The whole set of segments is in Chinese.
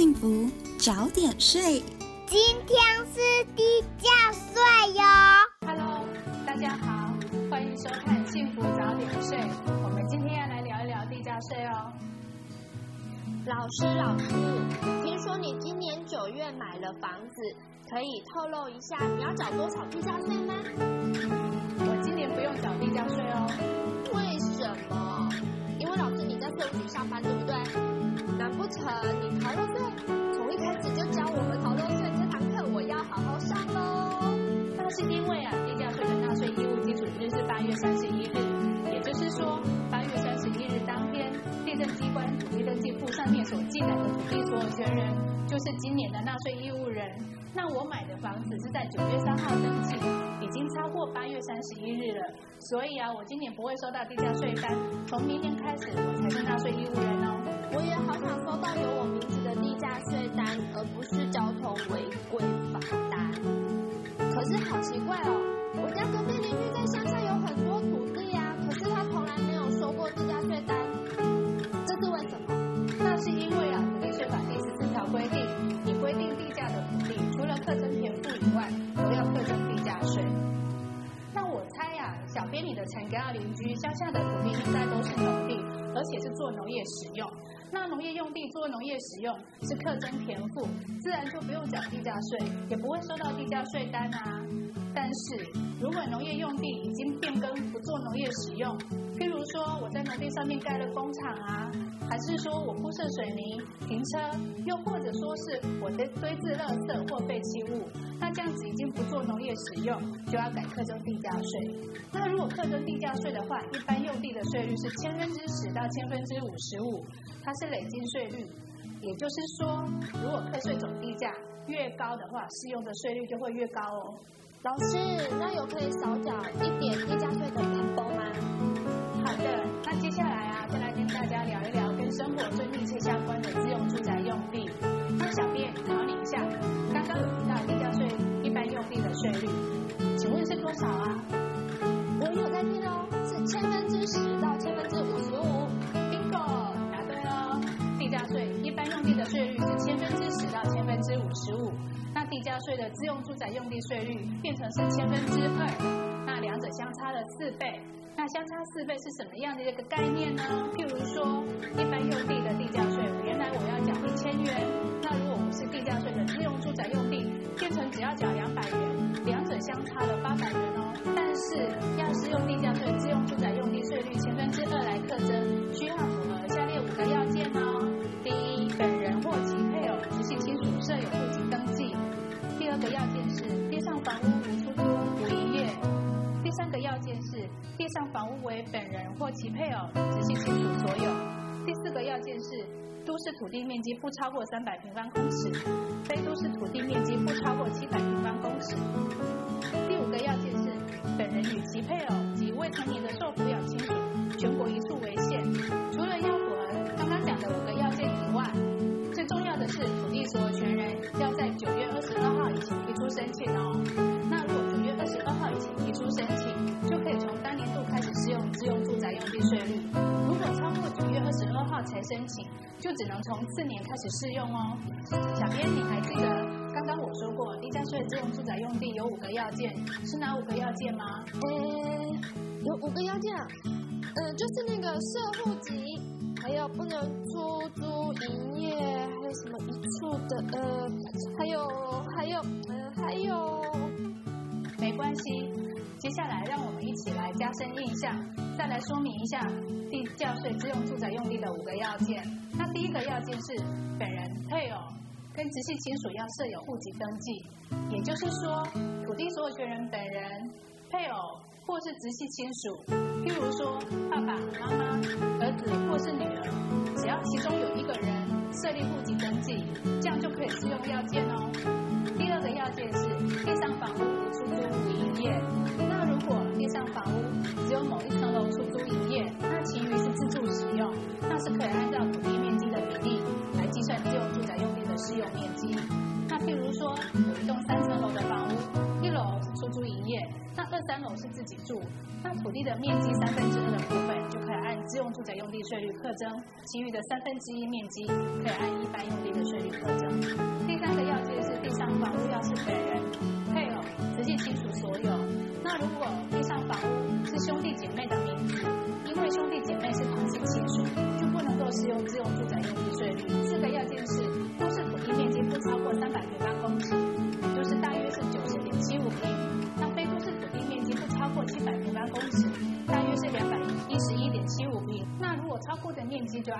幸福，早点睡。今天是地价税哟。Hello，大家好，欢迎收看《幸福早点睡》。我们今天要来聊一聊地价税哦。老师，老师，听说你今年九月买了房子，可以透露一下你要缴多少地价税吗？我今年不用缴地价税哦。为什么？因为老师你在税务局上班，对不对？难不成你逃漏税？从一开始就教我们逃漏税这堂课，我要好好上喽。那是因为啊，地价税的纳税义务基准日是八月三十一日，也就是说，八月三十一日当天，地政机关土地登记簿上面所记载的土地所有权人，就是今年的纳税义务人。那我买的房子是在九月三号登记，已经超过八月三十一日了，所以啊，我今年不会收到地价税单，从明年开始我才是纳税义务人哦。我也课征田赋以外，都要课征地价税。那我猜呀、小编你的陈家邻居乡下的土地应该都是农地，而且是做农业使用。那农业用地做农业使用是课征田赋，自然就不用缴地价税，也不会收到地价税单啊。但是如果农业用地跟不做农业使用，譬如说我在农地上面盖了工厂啊，还是说我铺设水泥、停车，又或者说是我的堆置垃圾或废弃物，那这样子已经不做农业使用，就要改课征地价税。那如果课征地价税的话，一般用地的税率是千分之十到千分之五十五，它是累进税率，也就是说，如果课税总地价越高的话，适用的税率就会越高哦。老师，那有可以少缴一点地价税的偏丰吗？好的，那接下来啊，再来跟大家聊一聊跟生活最密切相关的自用住宅用地。那小编考你一下，用地税率变成是千分之二，那两者相差了四倍。那相差四倍是什么样的一个概念呢？譬如说，一般用地的地价税，原来我要缴一千元，那如果我是地价税的自用住宅用地，变成只要缴两百元，两者相差了八百元哦。但是要是用地价税自用住宅用地税率千分土地面积不超过三百平方公尺，非都市土地面积不超过七百平方公尺。第五个要件是本人与其配偶及未成年的受抚养亲属全国一就只能从次年开始试用哦。小编，你还记得刚刚我说过地价税自用住宅用地有五个要件，是哪五个要件吗？呃，有五个要件，嗯、呃，就是那个社户籍。还有不能出租营业，还有什么一处的呃，还有还有呃还有，没关系。接下来让我们一起来加深印象，再来说明一下地价税自用住宅用地的五个要件。那第一个要件是本人、配偶跟直系亲属要设有户籍登记，也就是说土地所有权人本人、配偶。或是直系亲属，譬如说爸爸妈妈、儿子或是女儿，只要其中有一个人设立户籍登记，这样就可以适用要件哦。楼是自己住，那土地的面积三分之二的部分就可以按自用住宅用地税率课征，其余的三分之一面积可以按一般用地的税率课征。第三个要件是地上房屋要是本人、配偶、直系亲属所有。那如果地上房屋是兄弟姐妹的名字，因为兄弟姐妹是同性亲属，就不能够适用自用。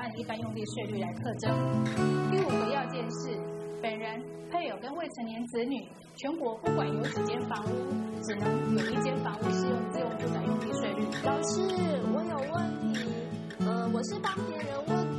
按一般用地税率来课征。第五个要件是，本人、配偶跟未成年子女，全国不管有几间房屋，只能有一间房屋适用自用住宅用地税率。老师，我有问题，呃，我是帮别人问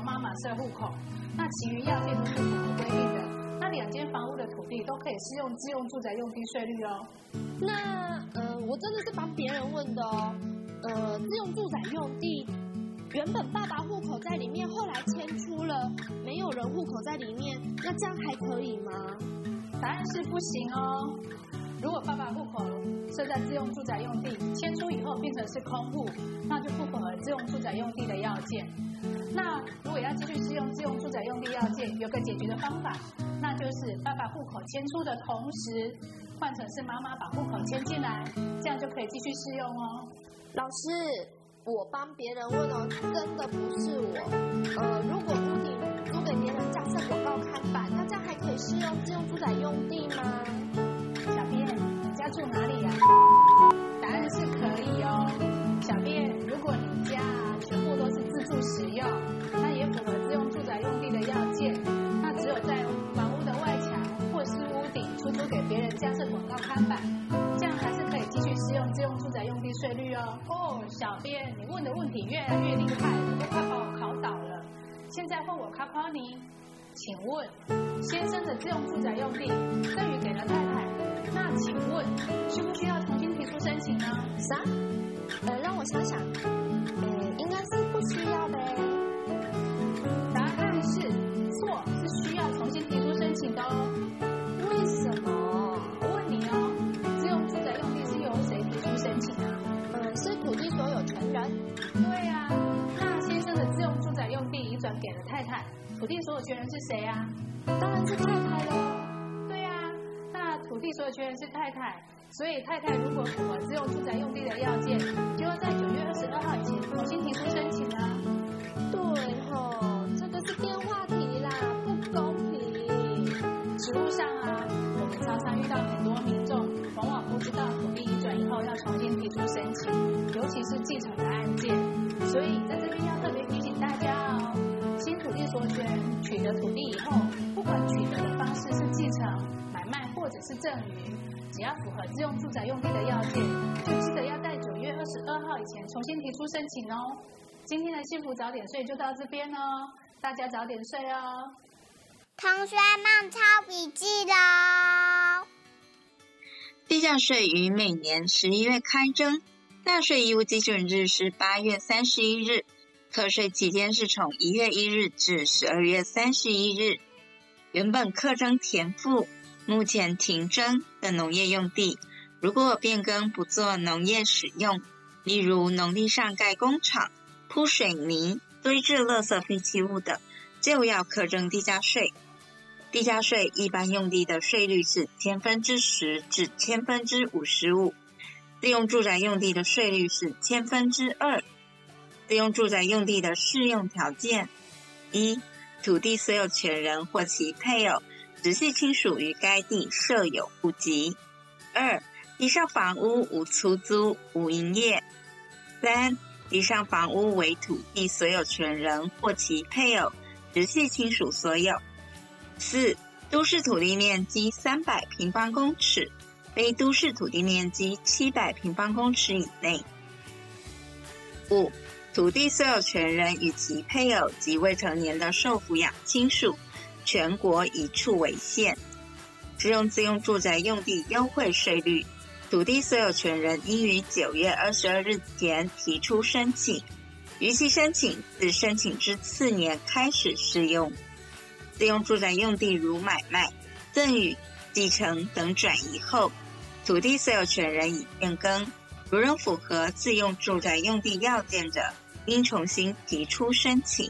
妈妈设户口，那其余要件都是符合规定的。那两间房屋的土地都可以适用自用住宅用地税率哦。那呃，我真的是帮别人问的哦。呃，自用住宅用地原本爸爸户口在里面，后来迁出了，没有人户口在里面，那这样还可以吗？答案是不行哦。如果爸爸户口设在自用住宅用地，迁出以后变成是空户，那就不符合自用住宅用地的要件。那如果要继续适用自用住宅用地要件，有个解决的方法，那就是爸爸户口迁出的同时，换成是妈妈把户口迁进来，这样就可以继续适用哦。老师，我帮别人问哦，真的不是我。呃，如果屋顶租给别人架设广告看板，那这样还可以适用自用住宅用地别人加设广告看板，这样还是可以继续适用自用住宅用地税率哦。哦，小编，你问的问题越来越厉害，你都快把我考倒了。现在换我考考你，请问，先生的自用住宅用地赠与给了太太。那请问，需不需要重新提出申请呢？啥？呃，让我想想，土地所有权人是谁啊？当然是太太喽。对啊，那土地所有权人是太太，所以太太如果符合自用住宅用地的要件，就要在九月二十二号以前重新提出申请啦。对吼、哦，这个是电话题啦，不公平。实务上啊，我们常常遇到很多民众，往往不知道土地移转以后要重新提出申请，尤其是继承的是赠与，只要符合自用住宅用地的要件，就记得要在九月二十二号以前重新提出申请哦。今天的幸福早点睡就到这边哦，大家早点睡哦。同学们抄笔记喽！地价税于每年十一月开征，纳税义务基准日是八月三十一日，课税期间是从一月一日至十二月三十一日。原本课征田赋。目前停征的农业用地，如果变更不做农业使用，例如农地上盖工厂、铺水泥、堆置垃圾废弃物等，就要课征地价税。地价税一般用地的税率是千分之十至千分之五十五，自用住宅用地的税率是千分之二。自用住宅用地的适用条件：一、土地所有权人或其配偶。直系亲属于该地设有户籍。二、以上房屋无出租、无营业。三、以上房屋为土地所有权人或其配偶、直系亲属所有。四、都市土地面积三百平方公尺，非都市土地面积七百平方公尺以内。五、土地所有权人与其配偶及未成年的受抚养亲属。全国一处为限，适用自用住宅用地优惠税率。土地所有权人应于九月二十二日前提出申请，逾期申请自申请之次年开始适用。自用住宅用地如买卖、赠与、继承等转移后，土地所有权人已变更，如仍符合自用住宅用地要件者，应重新提出申请。